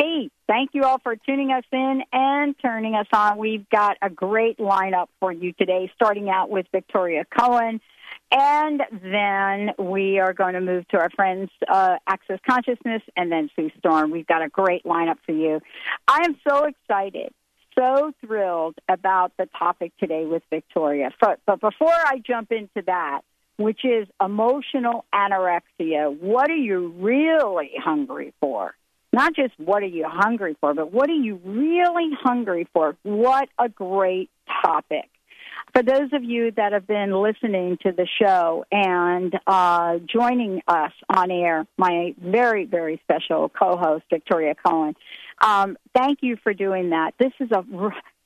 Hey, thank you all for tuning us in and turning us on. We've got a great lineup for you today, starting out with Victoria Coen. And then we are going to move to our friends, uh, Access Consciousness, and then Sue Storm. We've got a great lineup for you. I am so excited, so thrilled about the topic today with Victoria. But, but before I jump into that, which is emotional anorexia, what are you really hungry for? Not just what are you hungry for, but what are you really hungry for? What a great topic. For those of you that have been listening to the show and uh, joining us on air, my very, very special co-host Victoria Coen, um, thank you for doing that. This is a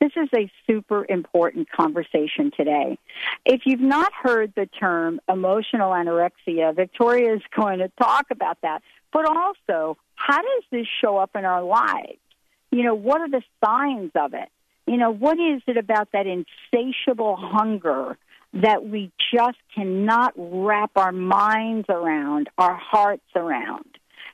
this is a super important conversation today. If you've not heard the term emotional anorexia, Victoria is going to talk about that. But also, how does this show up in our lives? You know, what are the signs of it? You know, what is it about that insatiable hunger that we just cannot wrap our minds around, our hearts around?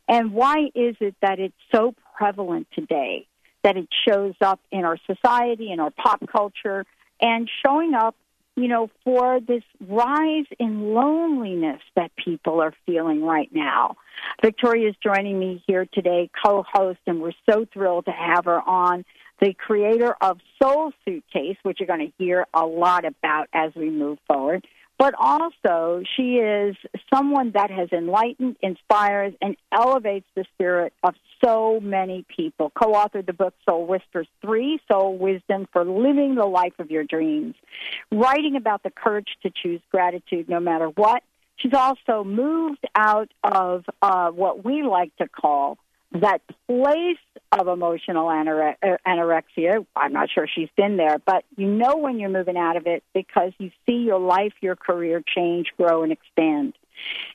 And why is it that it's so prevalent today, that it shows up in our society, in our pop culture, and showing up you know, for this rise in loneliness that people are feeling right now. Victoria is joining me here today, co host, and we're so thrilled to have her on. The creator of Soul Suitcase, which you're going to hear a lot about as we move forward but also she is someone that has enlightened, inspires, and elevates the spirit of so many people. Co authored the book Soul Whispers 3 Soul Wisdom for Living the Life of Your Dreams, writing about the courage to choose gratitude no matter what. She's also moved out of uh, what we like to call that place of emotional anore- uh, anorexia. I'm not sure she's been there, but you know when you're moving out of it because you see your life, your career change, grow, and expand.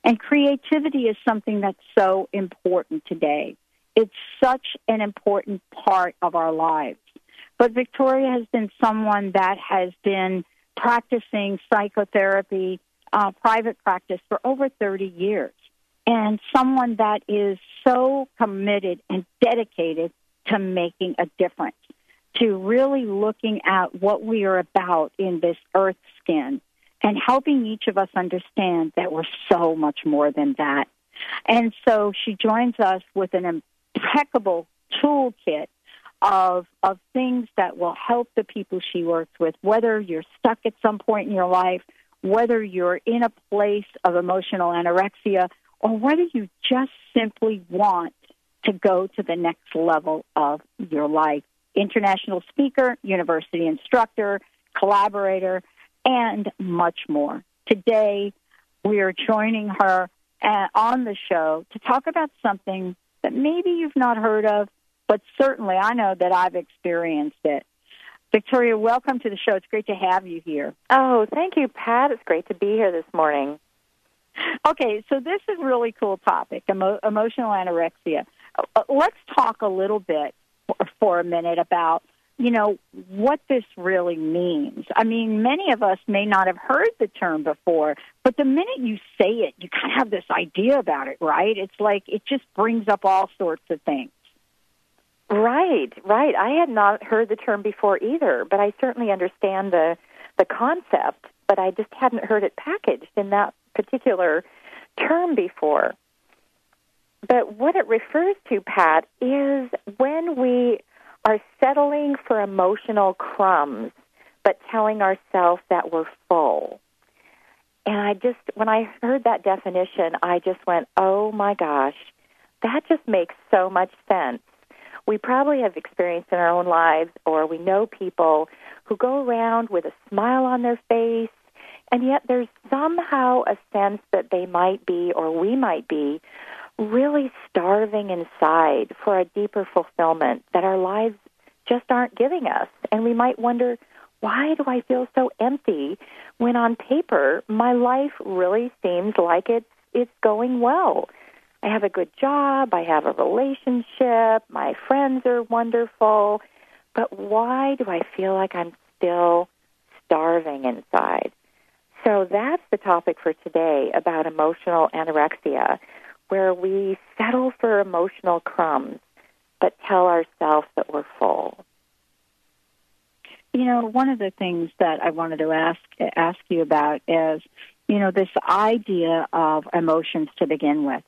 And creativity is something that's so important today. It's such an important part of our lives. But Victoria has been someone that has been practicing psychotherapy, uh, private practice for over 30 years and someone that is so committed and dedicated to making a difference, to really looking at what we are about in this earth skin and helping each of us understand that we're so much more than that. And so she joins us with an impeccable toolkit of of things that will help the people she works with, whether you're stuck at some point in your life, whether you're in a place of emotional anorexia, or whether you just simply want to go to the next level of your life. International speaker, university instructor, collaborator, and much more. Today, we are joining her uh, on the show to talk about something that maybe you've not heard of, but certainly I know that I've experienced it. Victoria, welcome to the show. It's great to have you here. Oh, thank you, Pat. It's great to be here this morning. Okay, so this is a really cool topic, emo- emotional anorexia. Uh, let's talk a little bit for, for a minute about you know what this really means. I mean, many of us may not have heard the term before, but the minute you say it, you kind of have this idea about it, right? It's like it just brings up all sorts of things. Right, right. I had not heard the term before either, but I certainly understand the the concept, but I just hadn't heard it packaged in that particular term before. But what it refers to, Pat, is when we are settling for emotional crumbs, but telling ourselves that we're full. And I just, when I heard that definition, I just went, oh my gosh, that just makes so much sense. We probably have experienced in our own lives, or we know people who go around with a smile on their face, and yet there's somehow a sense that they might be, or we might be, really starving inside for a deeper fulfillment that our lives just aren't giving us. And we might wonder, why do I feel so empty when on paper my life really seems like it's it's going well? I have a good job, I have a relationship, my friends are wonderful, but why do I feel like I'm still starving inside? So that's the topic for today about emotional anorexia, where we settle for emotional crumbs but tell ourselves that we're full. You know, one of the things that I wanted to ask ask you about is, you know, this idea of emotions to begin with,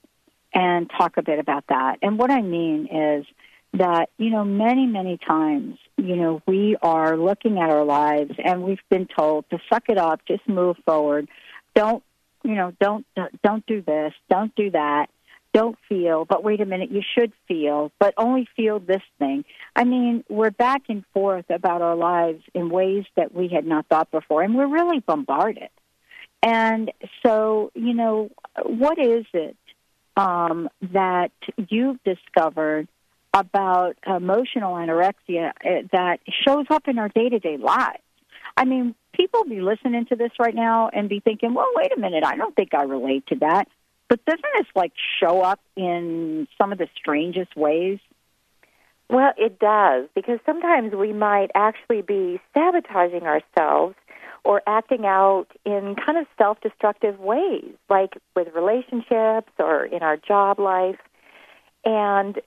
and talk a bit about that. And what I mean is that, you know, many many times, you know, we are looking at our lives and we've been told to suck it up, just move forward, don't, you know, don't don't do this, don't do that don't feel, but wait a minute, you should feel, but only feel this thing. I mean, we're back and forth about our lives in ways that we had not thought before, and we're really bombarded. And so, you know, what is it um, that you've discovered about emotional anorexia uh, that shows up in our day to day lives? I mean, people be listening to this right now and be thinking, well, wait a minute, I don't think I relate to that. But doesn't this like show up in some of the strangest ways? Well, it does because sometimes we might actually be sabotaging ourselves or acting out in kind of self-destructive ways, like with relationships or in our job life. And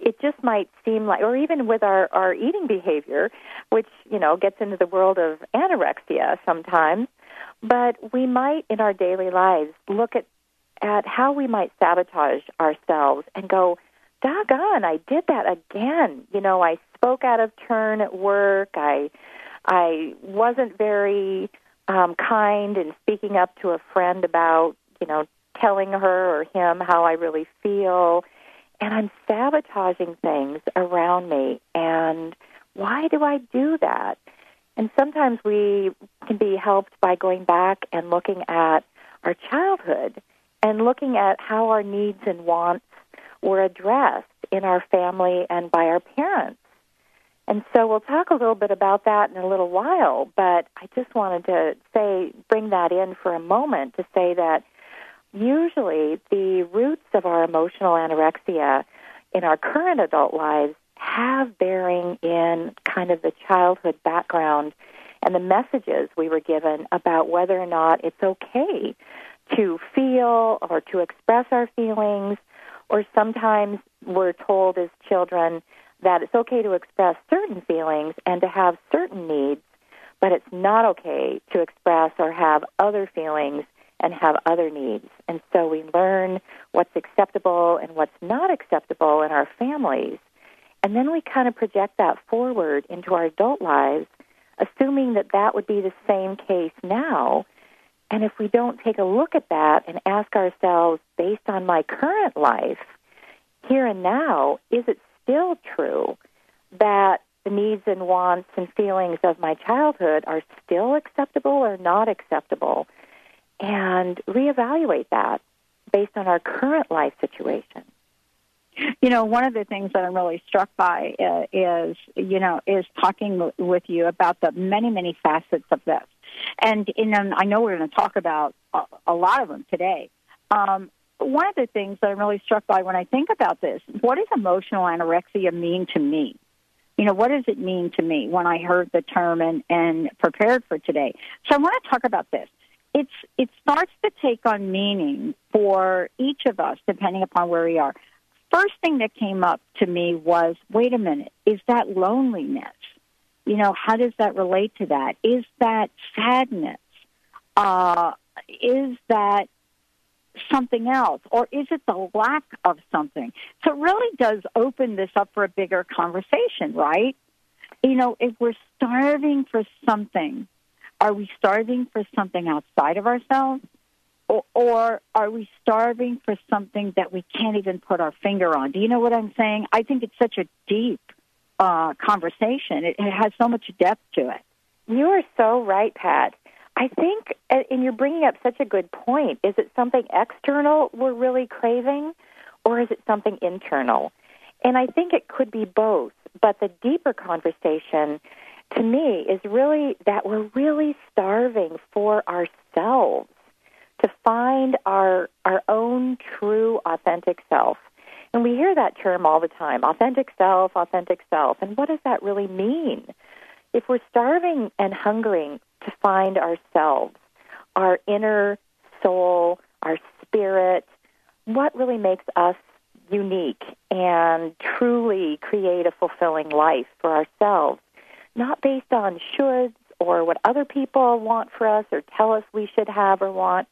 it just might seem like, or even with our, our eating behavior, which, you know, gets into the world of anorexia sometimes, but we might in our daily lives look at at how we might sabotage ourselves and go, doggone, I did that again. You know, I spoke out of turn at work. I I wasn't very um, kind in speaking up to a friend about, you know, telling her or him how I really feel. And I'm sabotaging things around me. And why do I do that? And sometimes we can be helped by going back and looking at our childhood and looking at how our needs and wants were addressed in our family and by our parents. And so we'll talk a little bit about that in a little while, but I just wanted to say, bring that in for a moment to say that usually the roots of our emotional anorexia in our current adult lives have bearing in kind of the childhood background and the messages we were given about whether or not it's okay to feel or to express our feelings, or sometimes we're told as children that it's okay to express certain feelings and to have certain needs, but it's not okay to express or have other feelings and have other needs. And so we learn what's acceptable and what's not acceptable in our families. And then we kind of project that forward into our adult lives, assuming that that would be the same case now and if we don't take a look at that and ask ourselves, based on my current life, here and now, is it still true that the needs and wants and feelings of my childhood are still acceptable or not acceptable? And reevaluate that based on our current life situation. You know, one of the things that I'm really struck by uh, is, you know, is talking with you about the many, many facets of this. And in, um, I know we're going to talk about a, a lot of them today. Um, one of the things that I'm really struck by when I think about this, what does emotional anorexia mean to me? You know, what does it mean to me when I heard the term and, and prepared for today? So I want to talk about this. It's, it starts to take on meaning for each of us, depending upon where we are. first thing that came up to me was wait a minute, is that loneliness? You know, how does that relate to that? Is that sadness? Uh, is that something else? Or is it the lack of something? So it really does open this up for a bigger conversation, right? You know, if we're starving for something, are we starving for something outside of ourselves? Or, or are we starving for something that we can't even put our finger on? Do you know what I'm saying? I think it's such a deep uh, conversation. It, it has so much depth to it. You are so right, Pat. I think, and you're bringing up such a good point. Is it something external we're really craving, or is it something internal? And I think it could be both. But the deeper conversation to me is really that we're really starving for ourselves to find our our own true authentic self. And we hear that term all the time, authentic self, authentic self. And what does that really mean? If we're starving and hungering to find ourselves, our inner soul, our spirit, what really makes us unique and truly create a fulfilling life for ourselves, not based on shoulds or what other people want for us or tell us we should have or want,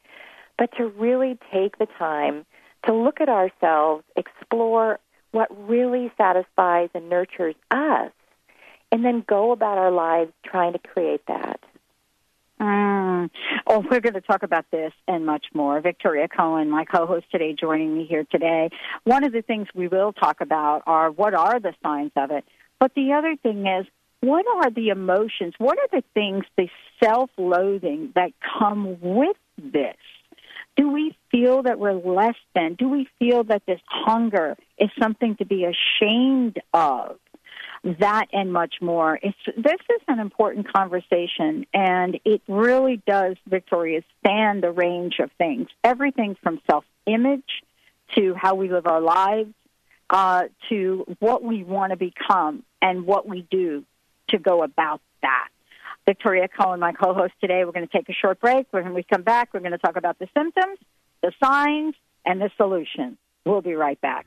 but to really take the time to look at ourselves, explore what really satisfies and nurtures us, and then go about our lives trying to create that. Mm. Oh, we're going to talk about this and much more. Victoria Coen, my co-host today, joining me here today. One of the things we will talk about are what are the signs of it, but the other thing is what are the emotions? What are the things, the self-loathing that come with this? Do we feel that we're less than? Do we feel that this hunger is something to be ashamed of? that and much more. It's, this is an important conversation, and it really does, Victoria, span the range of things. Everything from self image to how we live our lives uh, to what we want to become and what we do to go about that. Victoria Coen, my co host today, we're going to take a short break. When we come back, we're going to talk about the symptoms, the signs, and the solution. We'll be right back.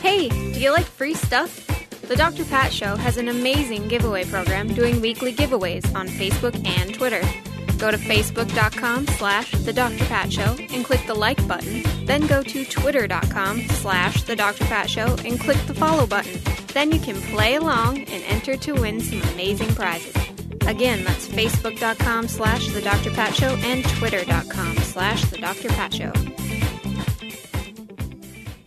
Hey, do you like free stuff? The Dr. Pat Show has an amazing giveaway program doing weekly giveaways on Facebook and Twitter. Go to facebook.com slash The Dr. Pat Show and click the like button. Then go to twitter.com slash The Dr. Pat Show and click the follow button. Then you can play along and enter to win some amazing prizes. Again, that's facebook.com slash The Dr. Pat Show and twitter.com slash The Dr. Pat Show.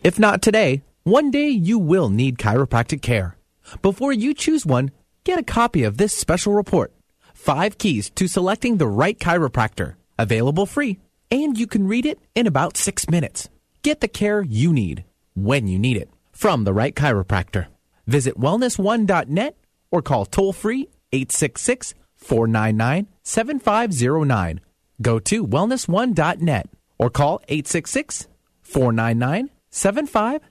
If not today, one day you will need chiropractic care. Before you choose one, get a copy of this special report. Five keys to selecting the right chiropractor. Available free, and you can read it in about six minutes. Get the care you need when you need it from the right chiropractor. Visit wellness1.net or call toll free 866 499 7509. Go to wellness1.net or call 866 499 7509.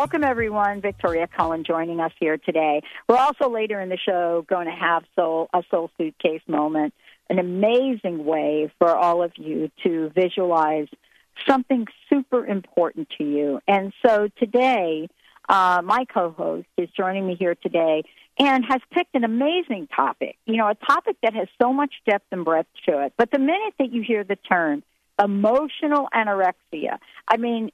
Welcome, everyone. Victoria Coen joining us here today. We're also later in the show going to have soul, a soul suitcase moment, an amazing way for all of you to visualize something super important to you. And so today, uh, my co-host is joining me here today and has picked an amazing topic. You know, a topic that has so much depth and breadth to it. But the minute that you hear the term emotional anorexia, I mean,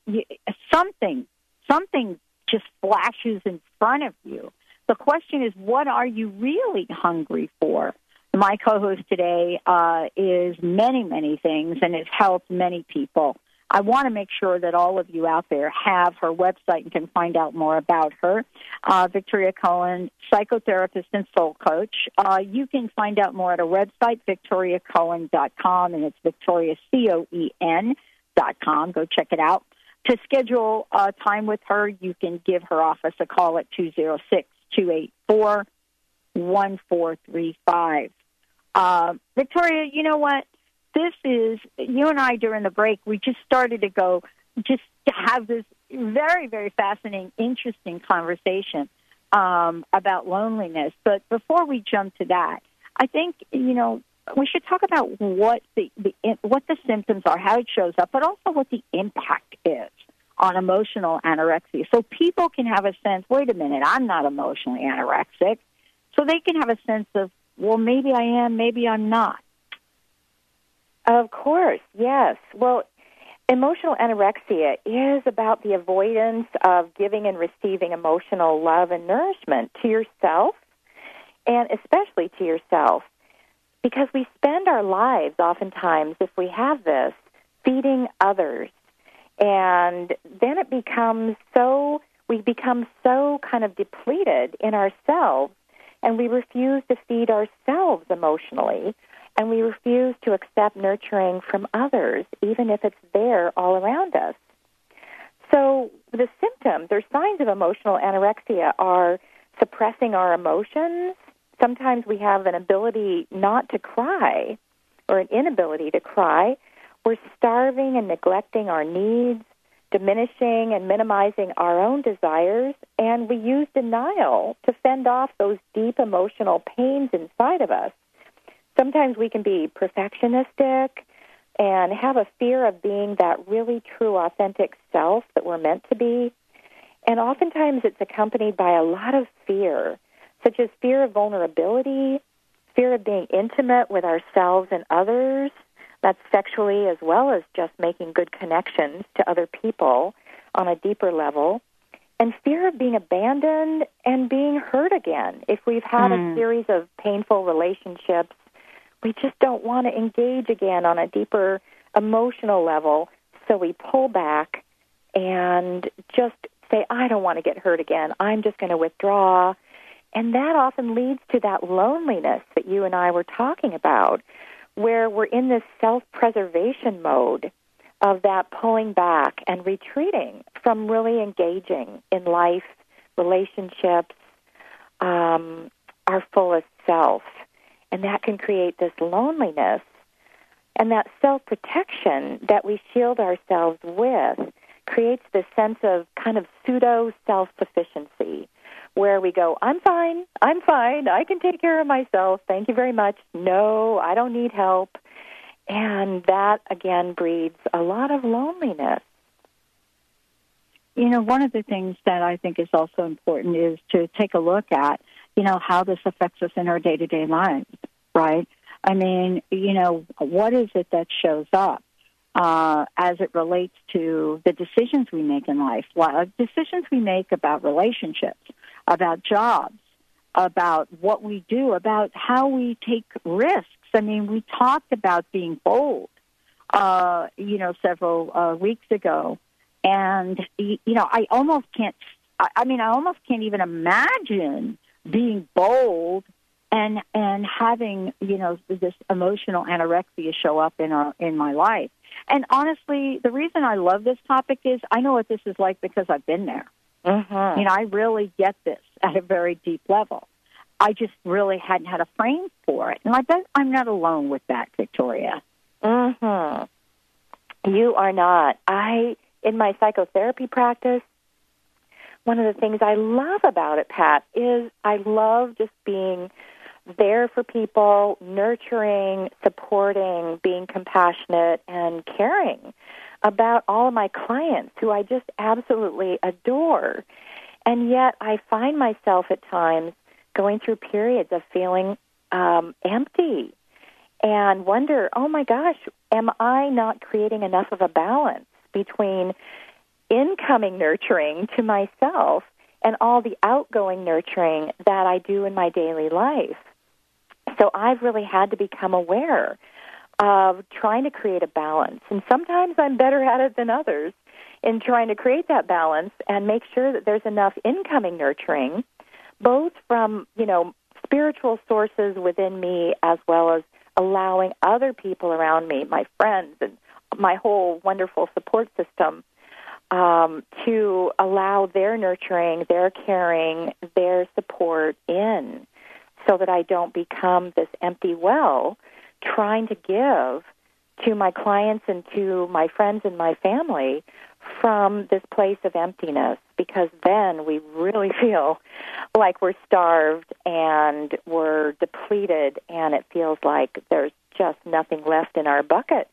something something just flashes in front of you. The question is, what are you really hungry for? My co host today uh, is many, many things and has helped many people. I want to make sure that all of you out there have her website and can find out more about her. Uh, Victoria Coen, psychotherapist and soul coach. Uh, you can find out more at her website, victoriacoen.com, and it's Victoria, C O E N dot com. Go check it out. To schedule a time with her, you can give her office a call at 206 284 1435. Uh, Victoria, you know what? This is, you and I during the break, we just started to go, just to have this very, very fascinating, interesting conversation um, about loneliness. But before we jump to that, I think, you know, we should talk about what the, the what the symptoms are, how it shows up, but also what the impact is on emotional anorexia. So people can have a sense, wait a minute, I'm not emotionally anorexic. So they can have a sense of, well, maybe I am, maybe I'm not. Of course, yes. Well, emotional anorexia is about the avoidance of giving and receiving emotional love and nourishment to yourself and especially to yourself because we spend our lives oftentimes, if we have this, feeding others. And then it becomes so, we become so kind of depleted in ourselves, and we refuse to feed ourselves emotionally, and we refuse to accept nurturing from others, even if it's there all around us. So the symptoms or signs of emotional anorexia are suppressing our emotions, sometimes we have an ability not to cry or an inability to cry. We're starving and neglecting our needs, diminishing and minimizing our own desires, and we use denial to fend off those deep emotional pains inside of us. Sometimes we can be perfectionistic and have a fear of being that really true, authentic self that we're meant to be. And oftentimes it's accompanied by a lot of fear such as fear of vulnerability, fear of being intimate with ourselves and others, that's sexually as well as just making good connections to other people on a deeper level, and fear of being abandoned and being hurt again. If we've had mm. a hmm. series of painful relationships, we just don't want to engage again on a deeper emotional level, so we pull back and just say, I don't want to get hurt again. I'm just going to withdraw and that often leads to that loneliness that you and I were talking about, where we're in this self preservation mode of that pulling back and retreating from really engaging in life, relationships, um, our fullest self. And that can create this loneliness. And that self protection that we shield ourselves with creates this sense of kind of pseudo self sufficiency where we go, I'm fine, I'm fine, I can take care of myself, thank you very much, no, I don't need help. And that, again, breeds a lot of loneliness. You know, one of the things that I think is also important is to take a look at, you know, how this affects us in our day to day lives, right? I mean, you know, what is it that shows up? uh, as it relates to the decisions we make in life, decisions we make about relationships, about jobs, about what we do, about how we take risks. I mean, we talked about being bold, uh, you know, several uh, weeks ago, and you know, I almost can't. I mean, I almost can't even imagine being bold and and having you know this emotional anorexia show up in our in my life. And honestly, the reason I love this topic is I know what this is like because I've been there. Mm-hmm. You know, I really get this at a very deep level. I just really hadn't had a frame for it, and I bet I'm not alone with that, Victoria. Hmm. You are not. I in my psychotherapy practice. One of the things I love about it, Pat, is I love just being there for people, nurturing, supporting, being compassionate, and caring about all of my clients who I just absolutely adore. And yet I find myself at times going through periods of feeling um, empty and wonder, oh my gosh, am I not creating enough of a balance between incoming nurturing to myself and all the outgoing nurturing that I do in my daily life? So I've really had to become aware of trying to create a balance. And sometimes I'm better at it than others in trying to create that balance and make sure that there's enough incoming nurturing, both from, you know, spiritual sources within me as well as allowing other people around me, my friends and my whole wonderful support system, um, to allow their nurturing, their caring, their support in so that I don't become this empty well trying to give to my clients and to my friends and my family from this place of emptiness because then we really feel like we're starved and we're depleted and it feels like there's just nothing left in our buckets.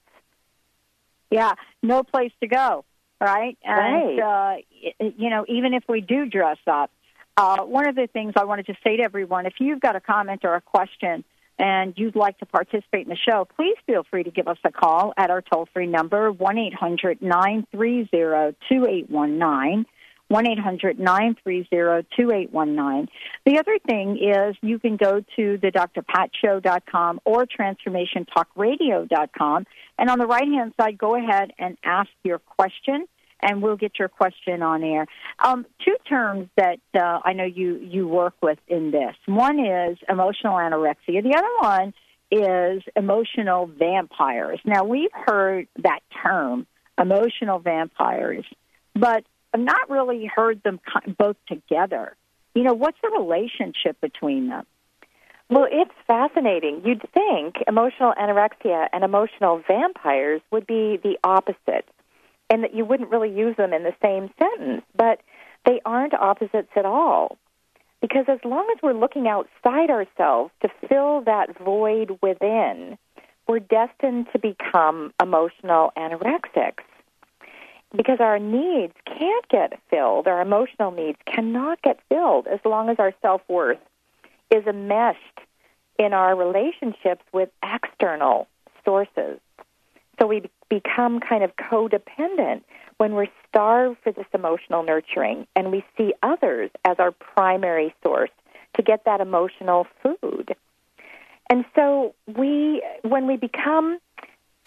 Yeah, no place to go, right? Right. And, uh, you know, even if we do dress up, uh, one of the things I wanted to say to everyone, if you've got a comment or a question and you'd like to participate in the show, please feel free to give us a call at our toll free number, 1 800 930 2819. 1 800 930 2819. The other thing is you can go to the drpatshow.com or transformationtalkradio.com, and on the right hand side, go ahead and ask your question and we'll get your question on air. Um, two terms that uh, I know you, you work with in this. One is emotional anorexia. The other one is emotional vampires. Now, we've heard that term, emotional vampires, but I've not really heard them both together. You know, what's the relationship between them? Well, it's fascinating. You'd think emotional anorexia and emotional vampires would be the opposite and that you wouldn't really use them in the same sentence, but they aren't opposites at all. Because as long as we're looking outside ourselves to fill that void within, we're destined to become emotional anorexics. Because our needs can't get filled, our emotional needs cannot get filled as long as our self worth is enmeshed in our relationships with external sources. So we become kind of codependent when we're starved for this emotional nurturing and we see others as our primary source to get that emotional food. And so we when we become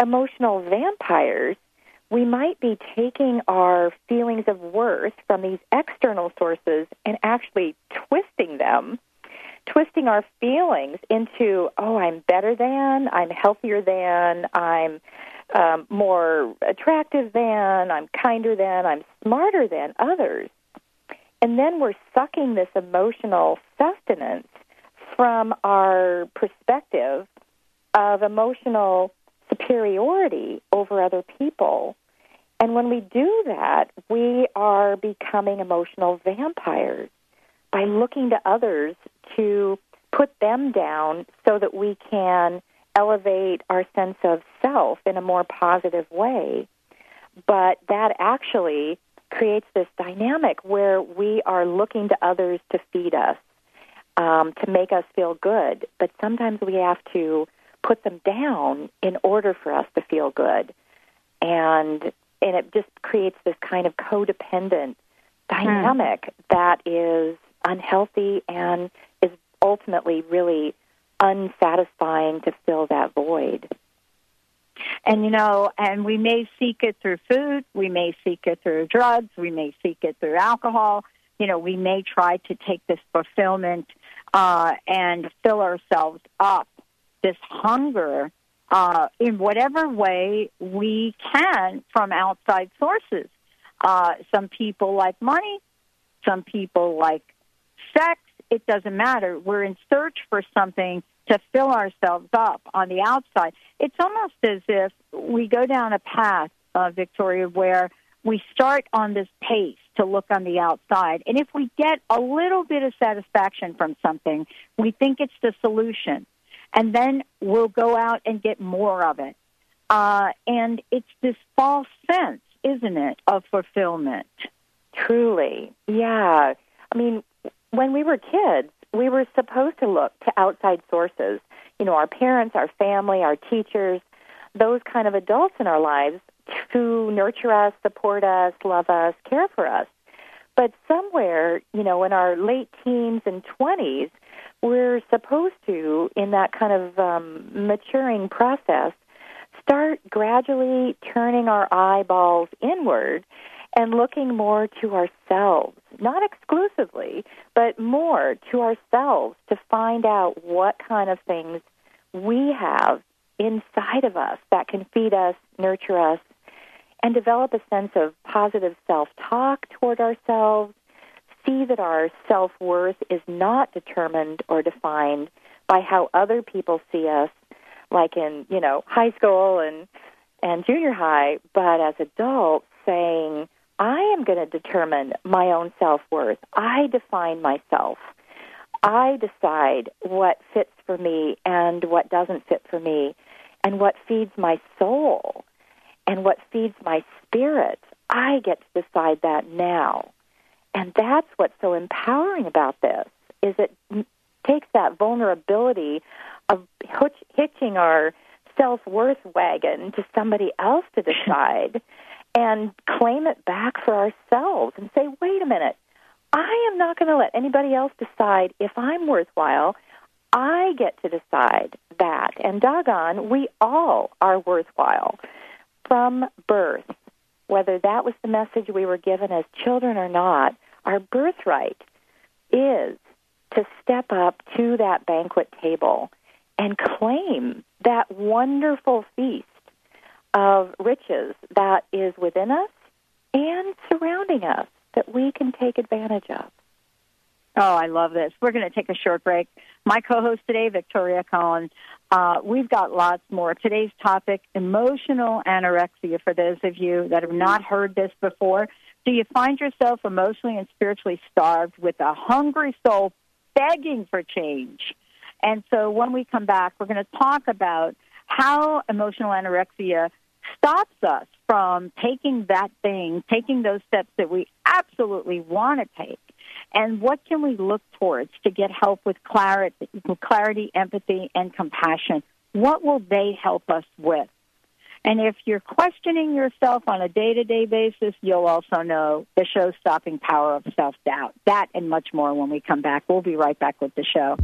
emotional vampires, we might be taking our feelings of worth from these external sources and actually twisting them twisting our feelings into, oh, I'm better than, I'm healthier than, I'm um, more attractive than, I'm kinder than, I'm smarter than others. And then we're sucking this emotional sustenance from our perspective of emotional superiority over other people. And when we do that, we are becoming emotional vampires by looking to others to put them down so that we can elevate our sense of self in a more positive way. But that actually creates this dynamic where we are looking to others to feed us, um, to make us feel good. But sometimes we have to put them down in order for us to feel good. and and it just creates this kind of codependent dynamic that is unhealthy and is ultimately really unsatisfying to fill that void. And you know, and we may seek it through food, we may seek it through drugs, we may seek it through alcohol. You know, we may try to take this fulfillment uh, and fill ourselves up, this hunger, uh, in whatever way we can from outside sources. Uh, some people like money, some people like sex. It doesn't matter. We're in search for something to fill ourselves up on the outside. It's almost as if we go down a path, uh, Victoria, where we start on this pace to look on the outside. And if we get a little bit of satisfaction from something, we think it's the solution. And then we'll go out and get more of it. Uh, and it's this false sense, isn't it, of fulfillment? Truly. Yeah. I mean, when we were kids, we were supposed to look to outside sources. You know, our parents, our family, our teachers, those kind of adults in our lives to nurture us, support us, love us, care for us. But somewhere, you know, in our late teens and 20s, we're supposed to, in that kind of um, maturing process, start gradually turning our eyeballs inward and looking more to ourselves, not exclusively, but more to ourselves to find out what kind of things we have inside of us that can feed us, nurture us, and develop a sense of positive self talk toward ourselves, see that our self worth is not determined or defined by how other people see us, like in, you know, high school and and junior high, but as adults saying, I am going to determine my own self worth. I define myself. I decide what fits for me and what doesn't fit for me, and what feeds my soul and what feeds my spirit. I get to decide that now. And that's what's so empowering about this is it takes that vulnerability of hitching our self-worth wagon to somebody else to decide and claim it back for ourselves and say, wait a minute, I am not going to let anybody else decide if I'm worthwhile. I get to decide that. And doggone, we all are worthwhile from birth. Whether that was the message we were given as children or not, our birthright is to step up to that banquet table and claim that wonderful feast of riches that is within us and surrounding us that we can take advantage of. Oh, I love this. We're going to take a short break. My co host today, Victoria Coen, uh, we've got lots more. Today's topic emotional anorexia. For those of you that have not heard this before, do you find yourself emotionally and spiritually starved with a hungry soul begging for change? And so when we come back, we're going to talk about how emotional anorexia stops us from taking that thing, taking those steps that we absolutely want to take. And what can we look towards to get help with clarity, clarity, empathy, and compassion? What will they help us with? And if you're questioning yourself on a day to day basis, you'll also know the show Stopping Power of Self Doubt. That and much more when we come back. We'll be right back with the show.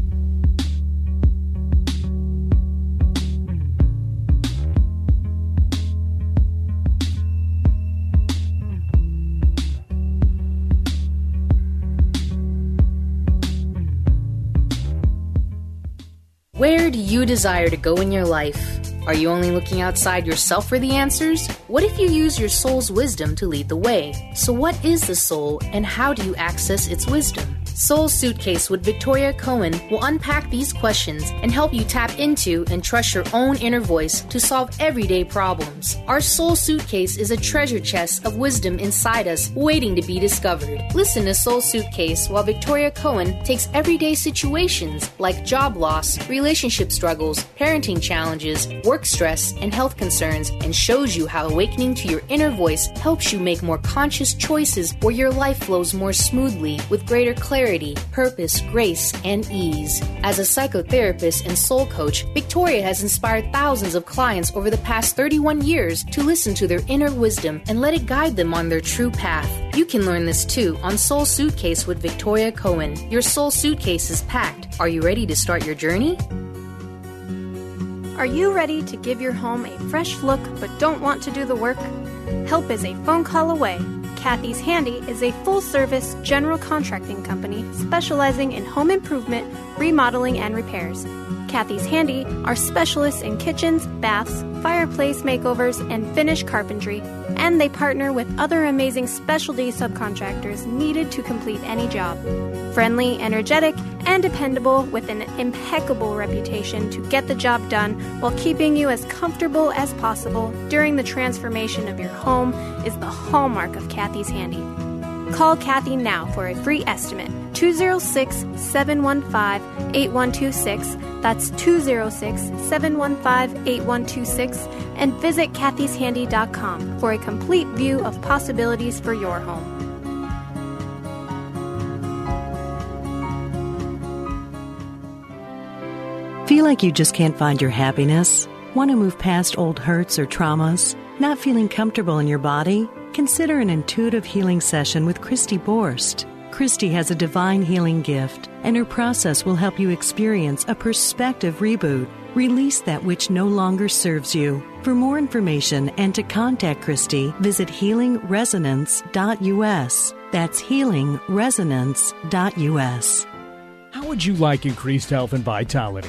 Where do you desire to go in your life? Are you only looking outside yourself for the answers? What if you use your soul's wisdom to lead the way? So, what is the soul and how do you access its wisdom? Soul Suitcase with Victoria Coen will unpack these questions and help you tap into and trust your own inner voice to solve everyday problems. Our Soul Suitcase is a treasure chest of wisdom inside us waiting to be discovered. Listen to Soul Suitcase while Victoria Coen takes everyday situations like job loss, relationship struggles, parenting challenges, work stress, and health concerns and shows you how awakening to your inner voice helps you make more conscious choices where your life flows more smoothly with greater clarity purpose, grace, and ease. As a psychotherapist and soul coach, Victoria has inspired thousands of clients over the past 31 years to listen to their inner wisdom and let it guide them on their true path. You can learn this too on Soul Suitcase with Victoria Coen. Your soul suitcase is packed. Are you ready to start your journey? Are you ready to give your home a fresh look but don't want to do the work? Help is a phone call away. Kathy's Handy is a full service general contracting company specializing in home improvement, remodeling, and repairs. Kathy's Handy are specialists in kitchens, baths, fireplace makeovers, and finish carpentry, and they partner with other amazing specialty subcontractors needed to complete any job. Friendly, energetic, and dependable with an impeccable reputation to get the job done while keeping you as comfortable as possible during the transformation of your home is the hallmark of Kathy's Handy. Call Kathy now for a free estimate 206 715 8126. That's 206 715 8126. And visit kathyshandy.com for a complete view of possibilities for your home. Feel like you just can't find your happiness? Want to move past old hurts or traumas? Not feeling comfortable in your body? Consider an intuitive healing session with Christy Borst. Christy has a divine healing gift, and her process will help you experience a perspective reboot. Release that which no longer serves you. For more information and to contact Christy, visit healingresonance.us. That's healingresonance.us. How would you like increased health and vitality?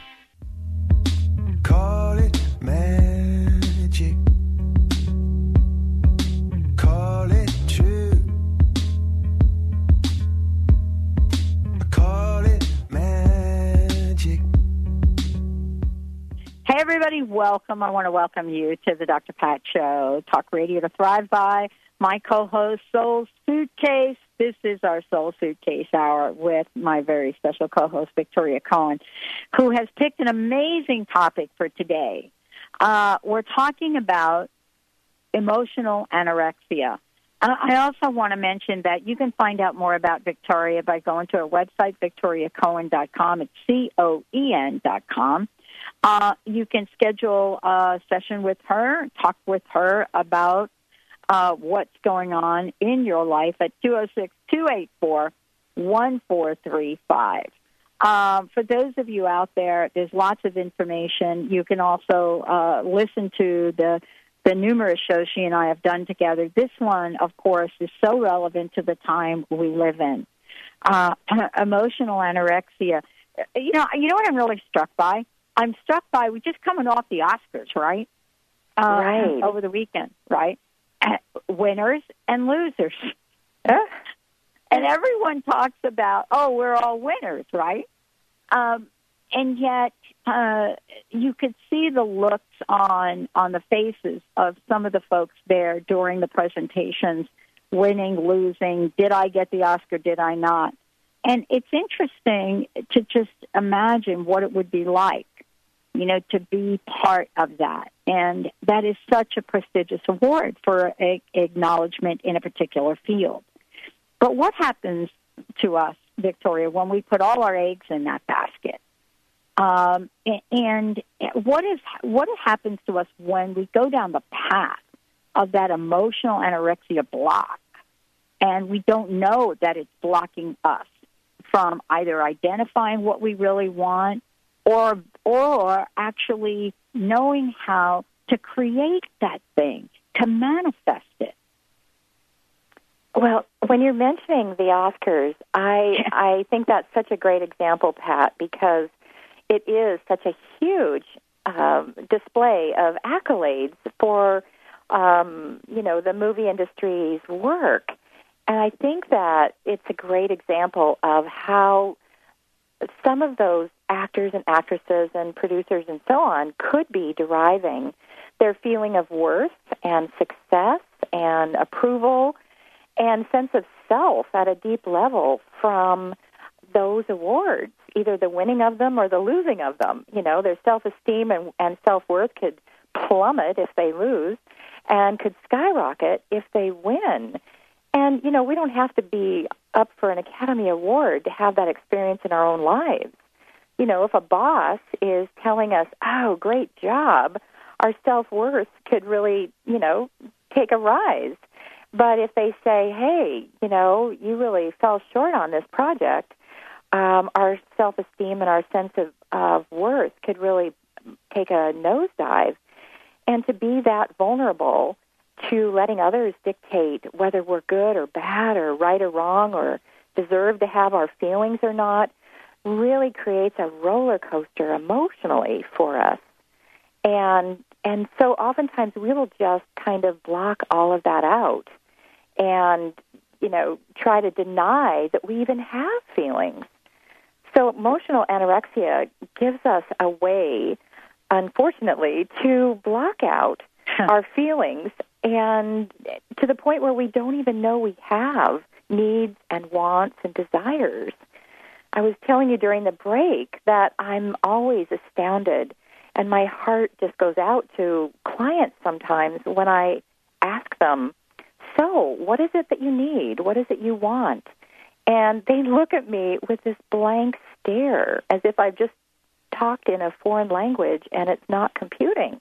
everybody, welcome. I want to welcome you to the Dr. Pat Show, Talk Radio to Thrive By. My co host, Soul Suitcase. This is our Soul Suitcase Hour with my very special co host, Victoria Coen, who has picked an amazing topic for today. Uh, we're talking about emotional anorexia. I also want to mention that you can find out more about Victoria by going to her website, victoriacoen.com. It's C O E N dot com. Uh, you can schedule a session with her, talk with her about uh, what's going on in your life at 206 284 1435. Um, for those of you out there, there's lots of information. You can also uh, listen to the the numerous shows she and I have done together. This one, of course, is so relevant to the time we live in. Uh, emotional anorexia. You know, you know what I'm really struck by? I'm struck by we're just coming off the Oscars, right? Uh, Right. Over the weekend, right? Uh, winners and losers. and everyone talks about, oh, we're all winners, right? Um, and yet, uh, you could see the looks on on the faces of some of the folks there during the presentations, winning, losing. Did I get the Oscar? Did I not? And it's interesting to just imagine what it would be like, you know, to be part of that. And that is such a prestigious award for a, acknowledgement in a particular field. But what happens to us, Victoria, when we put all our eggs in that basket? Um, and what is what happens to us when we go down the path of that emotional anorexia block, and we don't know that it's blocking us from either identifying what we really want or or actually knowing how to create that thing to manifest it. Well, when you're mentioning the Oscars, I I think that's such a great example, Pat, because it is such a huge um, display of accolades for um, you know the movie industry's work, and I think that it's a great example of how some of those actors and actresses and producers and so on could be deriving their feeling of worth and success and approval and sense of self at a deep level from those awards, either the winning of them or the losing of them. You know, their self esteem and, and self worth could plummet if they lose and could skyrocket if they win. And, you know, we don't have to be up for an Academy Award to have that experience in our own lives. You know, if a boss is telling us, oh, great job, our self worth could really, you know, take a rise. But if they say, hey, you know, you really fell short on this project, um, our self esteem and our sense of, of worth could really take a nosedive. And to be that vulnerable to letting others dictate whether we're good or bad or right or wrong or deserve to have our feelings or not really creates a roller coaster emotionally for us. And and so oftentimes we will just kind of block all of that out and you know try to deny that we even have feelings. So emotional anorexia gives us a way unfortunately to block out our feelings and to the point where we don't even know we have needs and wants and desires. I was telling you during the break that I'm always astounded, and my heart just goes out to clients sometimes when I ask them, So, what is it that you need? What is it you want? And they look at me with this blank stare as if I've just talked in a foreign language and it's not computing.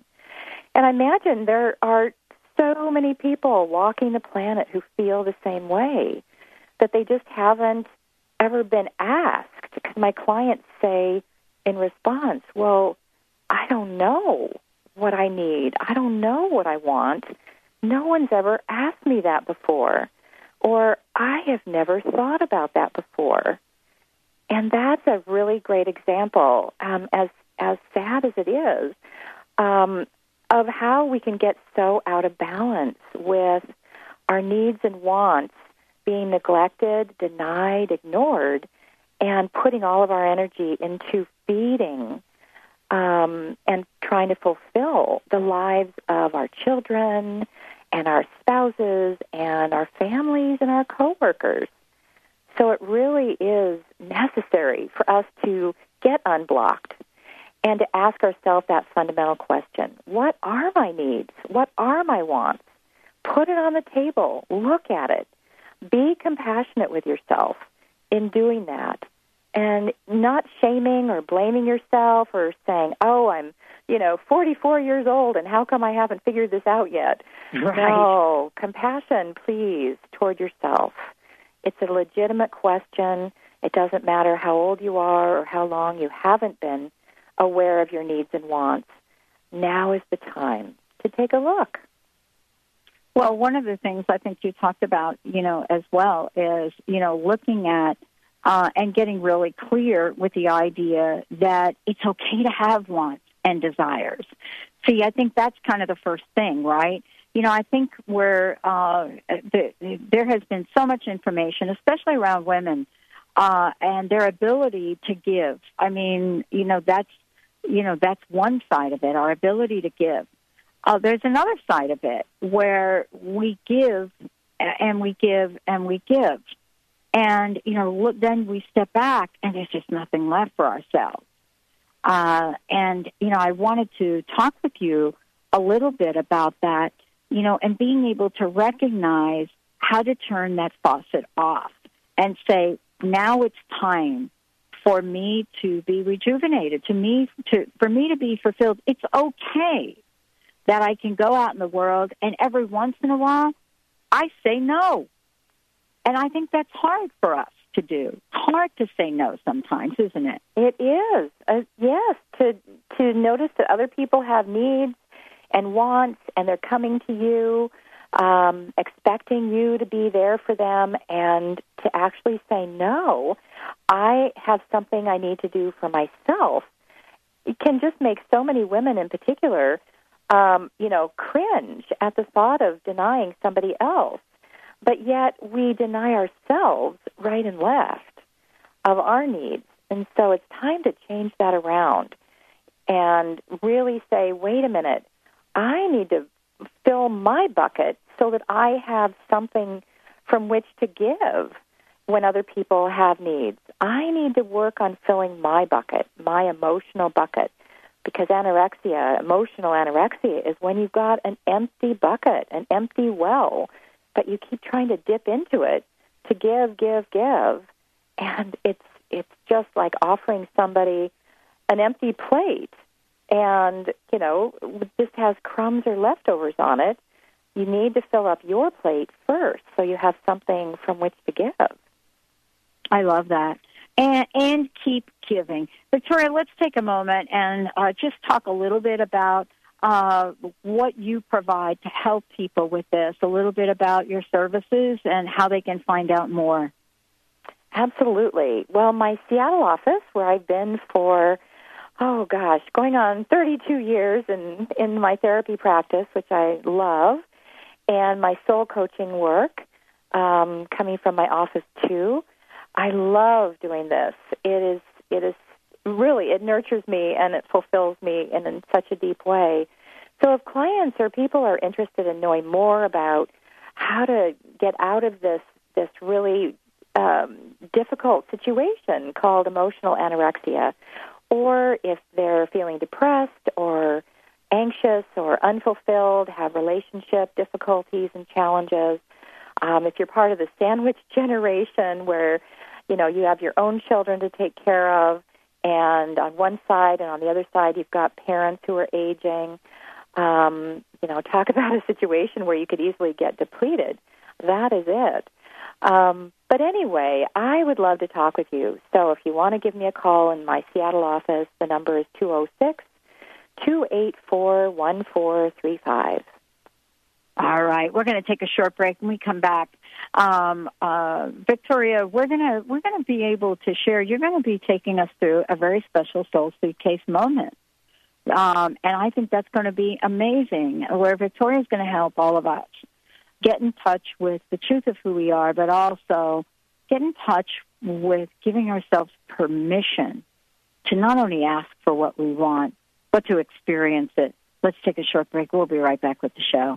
And I imagine there are so many people walking the planet who feel the same way that they just haven't ever been asked. Because my clients say in response, Well, I don't know what I need. I don't know what I want. No one's ever asked me that before. Or I have never thought about that before. And that's a really great example, um, as as sad as it is, um, of how we can get so out of balance with our needs and wants being neglected, denied, ignored, and putting all of our energy into feeding um, and trying to fulfill the lives of our children and our spouses and our families and our coworkers. So it really is necessary for us to get unblocked and to ask ourselves that fundamental question What are my needs? What are my wants? Put it on the table, look at it, be compassionate with yourself in doing that. And not shaming or blaming yourself or saying, oh, I'm, you know, 44 years old and how come I haven't figured this out yet? Right. No, compassion, please, toward yourself. It's a legitimate question. It doesn't matter how old you are or how long you haven't been aware of your needs and wants. Now is the time to take a look. Well, one of the things I think you talked about, you know, as well is, you know, looking at uh, and getting really clear with the idea that it's okay to have wants and desires. See, I think that's kind of the first thing, right? You know, I think where uh, the, there has been so much information, especially around women, uh, and their ability to give. I mean, you know, that's you know that's one side of it, our ability to give. Uh, there's another side of it where we give and we give and we give, and you know, look, then we step back and there's just nothing left for ourselves. Uh, and you know, I wanted to talk with you a little bit about that you know, and being able to recognize how to turn that faucet off and say, now it's time for me to be rejuvenated, to me to for me to be fulfilled. It's okay that I can go out in the world and every once in a while I say no. And I think that's hard for us to do. It's hard to say no sometimes, isn't it? It is. Uh, yes, to to notice that other people have needs and wants, and they're coming to you, um, expecting you to be there for them, and to actually say, no, I have something I need to do for myself. It can just make so many women in particular, um, you know, cringe at the thought of denying somebody else. But yet we deny ourselves right and left of our needs. And so it's time to change that around and really say, wait a minute, I need to fill my bucket so that I have something from which to give when other people have needs. I need to work on filling my bucket, my emotional bucket, because anorexia, emotional anorexia, is when you've got an empty bucket, an empty well, but you keep trying to dip into it to give, give, give, and it's it's just like offering somebody an empty plate, and you know this has crumbs or leftovers on it. You need to fill up your plate first, so you have something from which to give. I love that. And, and keep giving. Victoria, let's take a moment and uh, just talk a little bit about uh, what you provide to help people with this, a little bit about your services and how they can find out more. Absolutely. Well, my Seattle office, where I've been for, oh gosh, going on 32 years in, in my therapy practice, which I love, and my soul coaching work um, coming from my office too. I love doing this. It is it is really it nurtures me and it fulfills me in, in such a deep way. So if clients or people are interested in knowing more about how to get out of this this really um, difficult situation called emotional anorexia, or if they're feeling depressed or anxious or unfulfilled, have relationship difficulties and challenges, um, if you're part of the sandwich generation where you know you have your own children to take care of, and on one side and on the other side you've got parents who are aging, um, you know, talk about a situation where you could easily get depleted. That is it. Um, but anyway, I would love to talk with you. So if you want to give me a call in my Seattle office, the number is two zero six two eight four one four three five. All right, we're going to take a short break. When we come back, um, uh, Victoria, we're going to we're going to be able to share. You're going to be taking us through a very special soul suitcase moment, um, and I think that's going to be amazing. Where Victoria is going to help all of us get in touch with the truth of who we are, but also get in touch with giving ourselves permission to not only ask for what we want, but to experience it. Let's take a short break. We'll be right back with the show.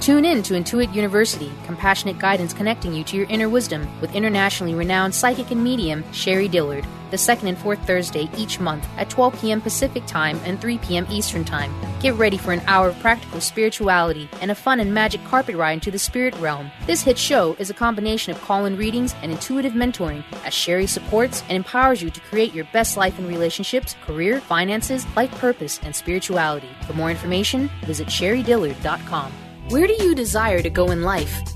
Tune in to Intuit University, compassionate guidance connecting you to your inner wisdom with internationally renowned psychic and medium Sherry Dillard, the second and fourth Thursday each month at 12 p.m. Pacific Time and 3 p.m. Eastern Time. Get ready for an hour of practical spirituality and a fun and magic carpet ride into the spirit realm. This hit show is a combination of call in readings and intuitive mentoring as Sherry supports and empowers you to create your best life in relationships, career, finances, life purpose, and spirituality. For more information, visit sherrydillard.com. Where do you desire to go in life?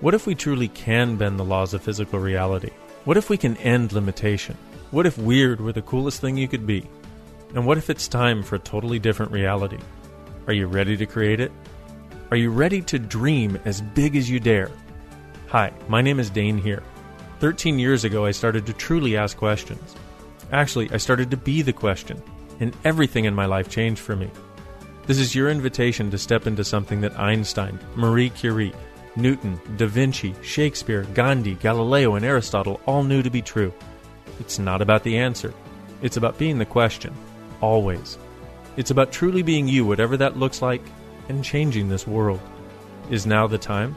What if we truly can bend the laws of physical reality? What if we can end limitation? What if weird were the coolest thing you could be? And what if it's time for a totally different reality? Are you ready to create it? Are you ready to dream as big as you dare? Hi, my name is Dane Heer. 13 years ago, I started to truly ask questions. Actually, I started to be the question, and everything in my life changed for me. This is your invitation to step into something that Einstein, Marie Curie, Newton, Da Vinci, Shakespeare, Gandhi, Galileo, and Aristotle all knew to be true. It's not about the answer, it's about being the question, always. It's about truly being you, whatever that looks like, and changing this world. Is now the time?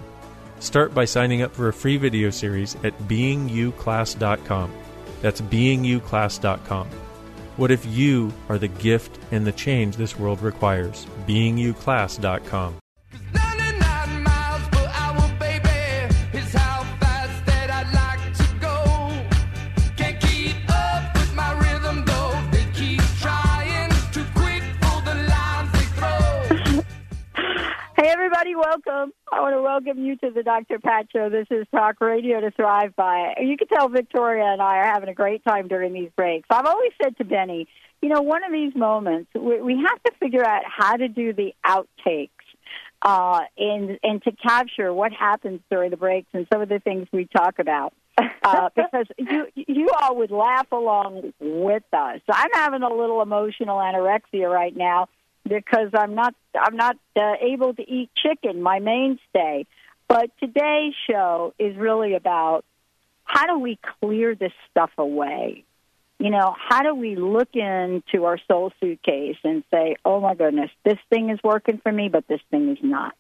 Start by signing up for a free video series at beingyouclass.com. That's beingyouclass.com. What if you are the gift and the change this world requires? beingyouclass.com. welcome. I want to welcome you to the Dr. Pat Show. This is Talk Radio to Thrive By. You can tell Victoria and I are having a great time during these breaks. I've always said to Benny, you know, one of these moments, we, we have to figure out how to do the outtakes uh, and, and to capture what happens during the breaks and some of the things we talk about. Uh, because you you all would laugh along with us. I'm having a little emotional anorexia right now because I'm not I'm not uh, able to eat chicken, my mainstay. But today's show is really about how do we clear this stuff away? You know, how do we look into our soul suitcase and say, "Oh my goodness, this thing is working for me, but this thing is not."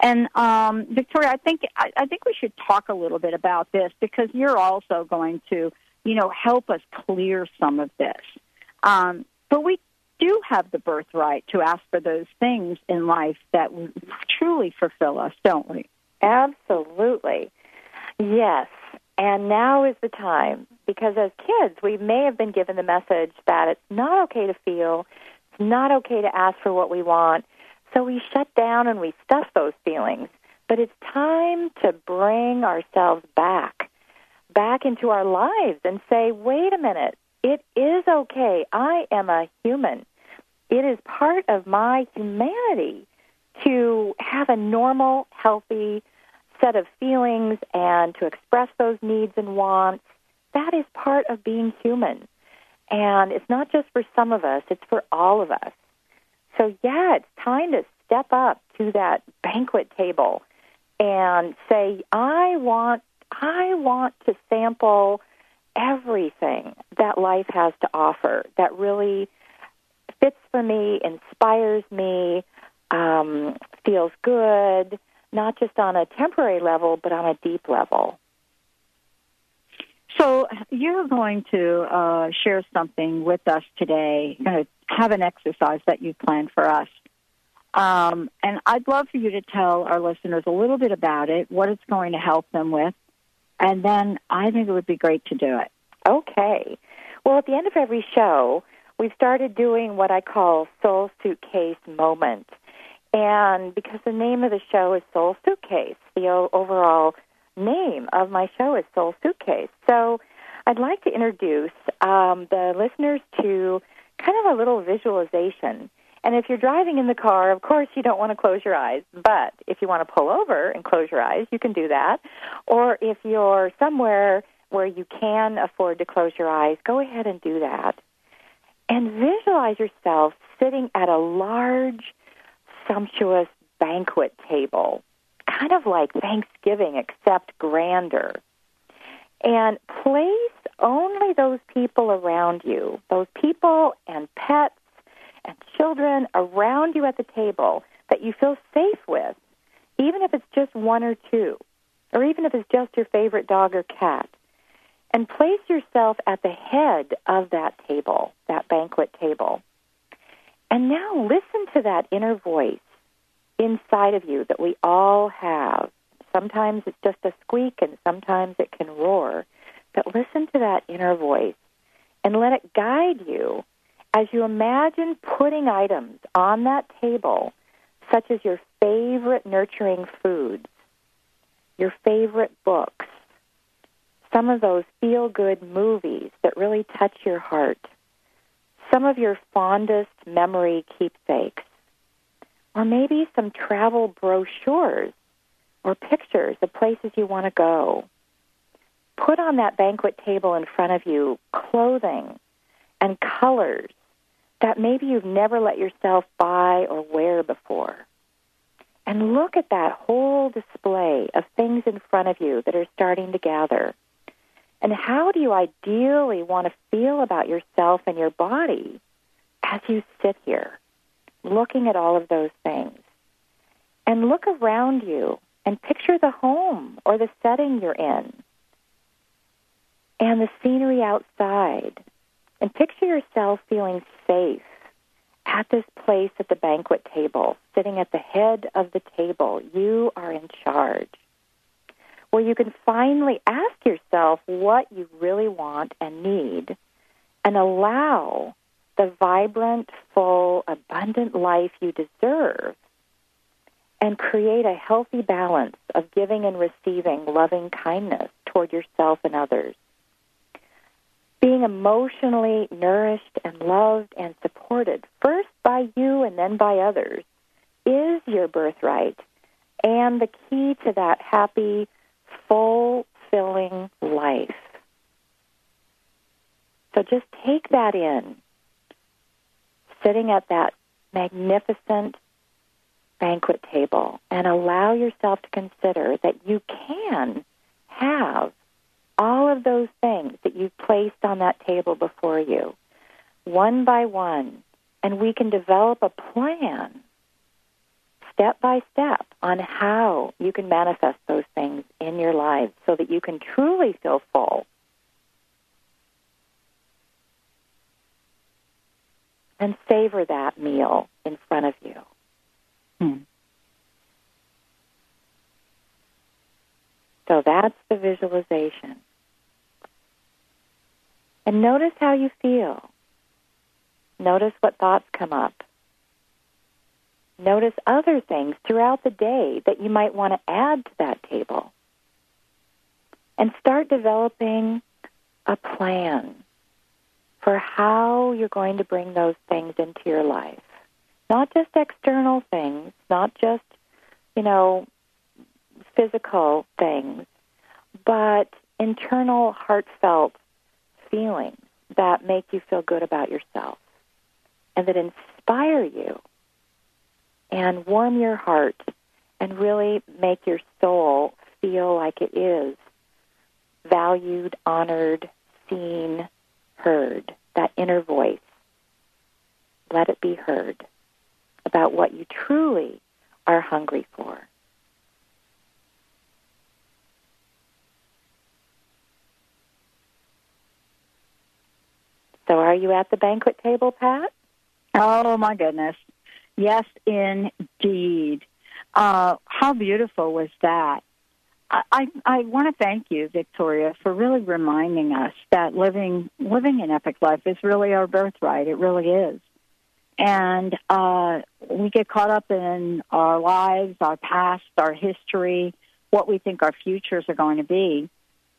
And um, Victoria, I think I, I think we should talk a little bit about this because you're also going to, you know, help us clear some of this. Um, but we do have the birthright to ask for those things in life that truly fulfill us, don't we? Absolutely. Yes. And now is the time because as kids, we may have been given the message that it's not okay to feel, it's not okay to ask for what we want. So we shut down and we stuff those feelings. But it's time to bring ourselves back, back into our lives and say, wait a minute, it is okay. I am a human. It is part of my humanity to have a normal, healthy set of feelings and to express those needs and wants. That is part of being human. And it's not just for some of us, it's for all of us. So, yeah, it's time to step up to that banquet table and say, I want, I want to sample everything that life has to offer that really fits for me, inspires me, um, feels good, not just on a temporary level, but on a deep level. So you're going to uh, share something with us today. You're going to have an exercise that you planned for us. Um, and I'd love for you to tell our listeners a little bit about it, what it's going to help them with, and then I think it would be great to do it. Okay. Well, at the end of every show, we've started doing what I call Soul Suitcase Moment. And because the name of the show is Soul Suitcase, the overall name of my show is Soul Suitcase. So I'd like to introduce um, the listeners to kind of a little visualization. And if you're driving in the car, of course, you don't want to close your eyes. But if you want to pull over and close your eyes, you can do that. Or if you're somewhere where you can afford to close your eyes, go ahead and do that. And visualize yourself sitting at a large, sumptuous banquet table, kind of like Thanksgiving, except grander. And place only those people around you, those people and pets and children around you at the table that you feel safe with, even if it's just one or two, or even if it's just your favorite dog or cat. And place yourself at the head of that table, that banquet table. And now listen to that inner voice inside of you that we all have. Sometimes it's just a squeak and sometimes it can roar. But listen to that inner voice and let it guide you as you imagine putting items on that table, such as your favorite nurturing foods, your favorite books, some of those feel good movies that really touch your heart, some of your fondest memory keepsakes, or maybe some travel brochures or pictures of places you want to go. Put on that banquet table in front of you clothing and colors that maybe you've never let yourself buy or wear before. And look at that whole display of things in front of you that are starting to gather. And how do you ideally want to feel about yourself and your body as you sit here, looking at all of those things? And look around you and picture the home or the setting you're in and the scenery outside. And picture yourself feeling safe at this place at the banquet table, sitting at the head of the table. You are in charge. Where you can finally ask yourself what you really want and need and allow the vibrant, full, abundant life you deserve and create a healthy balance of giving and receiving loving kindness toward yourself and others. Being emotionally nourished and loved and supported, first by you and then by others, is your birthright and the key to that happy, fulfilling life. So just take that in, sitting at that magnificent banquet table, and allow yourself to consider that you can have all of those things that you've placed on that table before you, one by one, and we can develop a plan step by step on how you can manifest those things in your lives so that you can truly feel full. And savor that meal in front of you. Hmm. So that's the visualization. And notice how you feel. Notice what thoughts come up. Notice other things throughout the day that you might want to add to that table. And start developing a plan for how you're going to bring those things into your life. Not just external things, not just, you know, physical things, but internal, heartfelt feelings that make you feel good about yourself and that inspire you and warm your heart and really make your soul feel like it is valued, honored, seen, heard. That inner voice. Let it be heard about what you truly are hungry for. So, are you at the banquet table, Pat? Oh, my goodness. Yes, indeed. Uh, how beautiful was that? I, I, I want to thank you, Victoria, for really reminding us that living living an epic life is really our birthright. It really is. And uh, we get caught up in our lives, our past, our history, what we think our futures are going to be.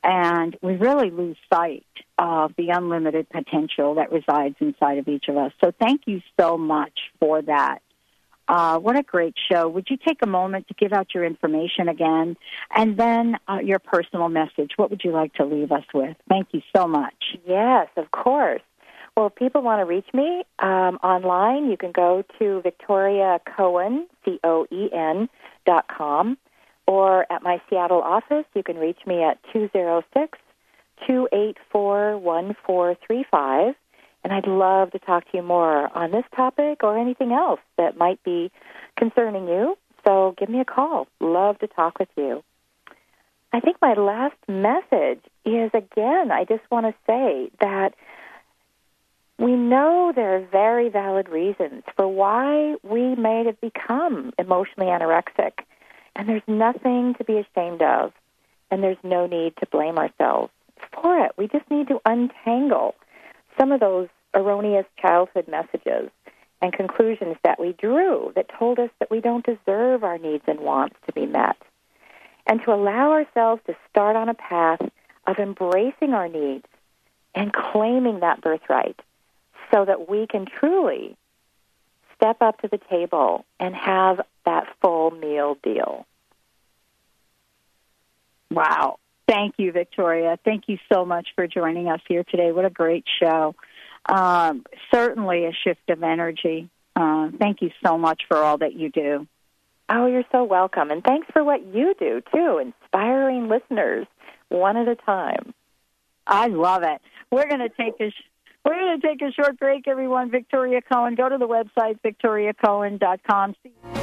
And we really lose sight of the unlimited potential that resides inside of each of us. So thank you so much for that. Uh, what a great show. Would you take a moment to give out your information again and then uh, your personal message? What would you like to leave us with? Thank you so much. Yes, of course. Well, if people want to reach me um, online, you can go to Victoria Coen, C O E N, dot com, or at my Seattle office, you can reach me at 206 284 1435. And I'd love to talk to you more on this topic or anything else that might be concerning you. So give me a call. Love to talk with you. I think my last message is again, I just want to say that we know there are very valid reasons for why we may have become emotionally anorexic. And there's nothing to be ashamed of. And there's no need to blame ourselves for it. We just need to untangle some of those erroneous childhood messages and conclusions that we drew that told us that we don't deserve our needs and wants to be met. And to allow ourselves to start on a path of embracing our needs and claiming that birthright so that we can truly step up to the table and have that full meal deal. Wow. Thank you, Victoria. Thank you so much for joining us here today. What a great show. Um, certainly a shift of energy. Uh, thank you so much for all that you do. Oh, you're so welcome. And thanks for what you do, too, inspiring listeners one at a time. I love it. We're going to take a sh- we're going to take a short break, everyone. Victoria Coen, go to the website victoriacoen.com. See-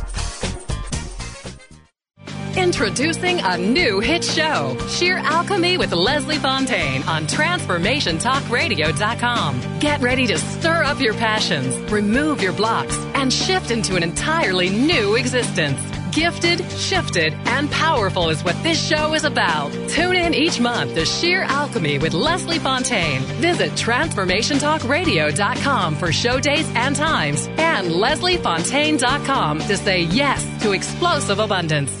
Introducing a new hit show, Sheer Alchemy with Leslie Fontaine on TransformationTalkRadio.com. Get ready to stir up your passions, remove your blocks, and shift into an entirely new existence. Gifted, shifted, and powerful is what this show is about. Tune in each month to Sheer Alchemy with Leslie Fontaine. Visit TransformationTalkRadio.com for show dates and times, and LeslieFontaine.com to say yes to explosive abundance.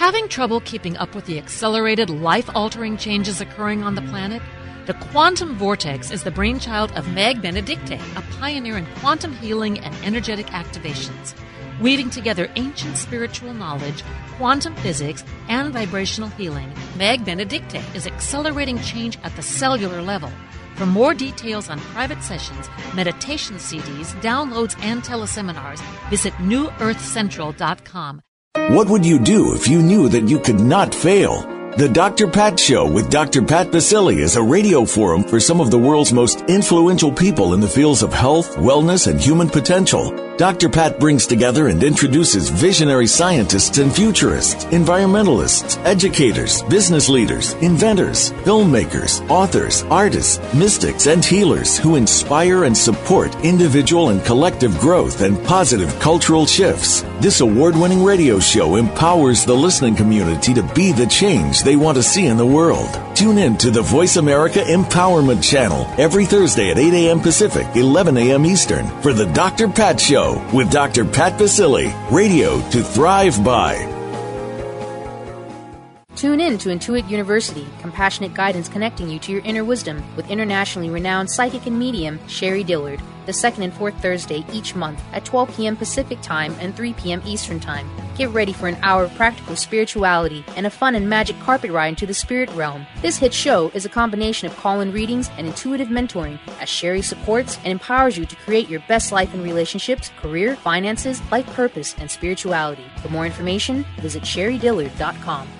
Having trouble keeping up with the accelerated, life altering changes occurring on the planet? The quantum vortex is the brainchild of Meg Benedicte, a pioneer in quantum healing and energetic activations. Weaving together ancient spiritual knowledge, quantum physics, and vibrational healing, Meg Benedicte is accelerating change at the cellular level. For more details on private sessions, meditation CDs, downloads, and teleseminars, visit newearthcentral.com. What would you do if you knew that you could not fail? The Dr. Pat Show with Dr. Pat Baccili is a radio forum for some of the world's most influential people in the fields of health, wellness, and human potential. Dr. Pat brings together and introduces visionary scientists and futurists, environmentalists, educators, business leaders, inventors, filmmakers, authors, artists, mystics, and healers who inspire and support individual and collective growth and positive cultural shifts. This award winning radio show empowers the listening community to be the change they want to see in the world. Tune in to the Voice America Empowerment Channel every Thursday at 8 a.m. Pacific, 11 a.m. Eastern for the Dr. Pat Show with Dr. Pat Baccili. Radio to thrive by. Tune in to Intuit University, compassionate guidance connecting you to your inner wisdom with internationally renowned psychic and medium Sherry Dillard, the second and fourth Thursday each month at 12 p.m. Pacific Time and 3 p.m. Eastern Time. Get ready for an hour of practical spirituality and a fun and magic carpet ride into the spirit realm. This hit show is a combination of call in readings and intuitive mentoring as Sherry supports and empowers you to create your best life in relationships, career, finances, life purpose, and spirituality. For more information, visit sherrydillard.com.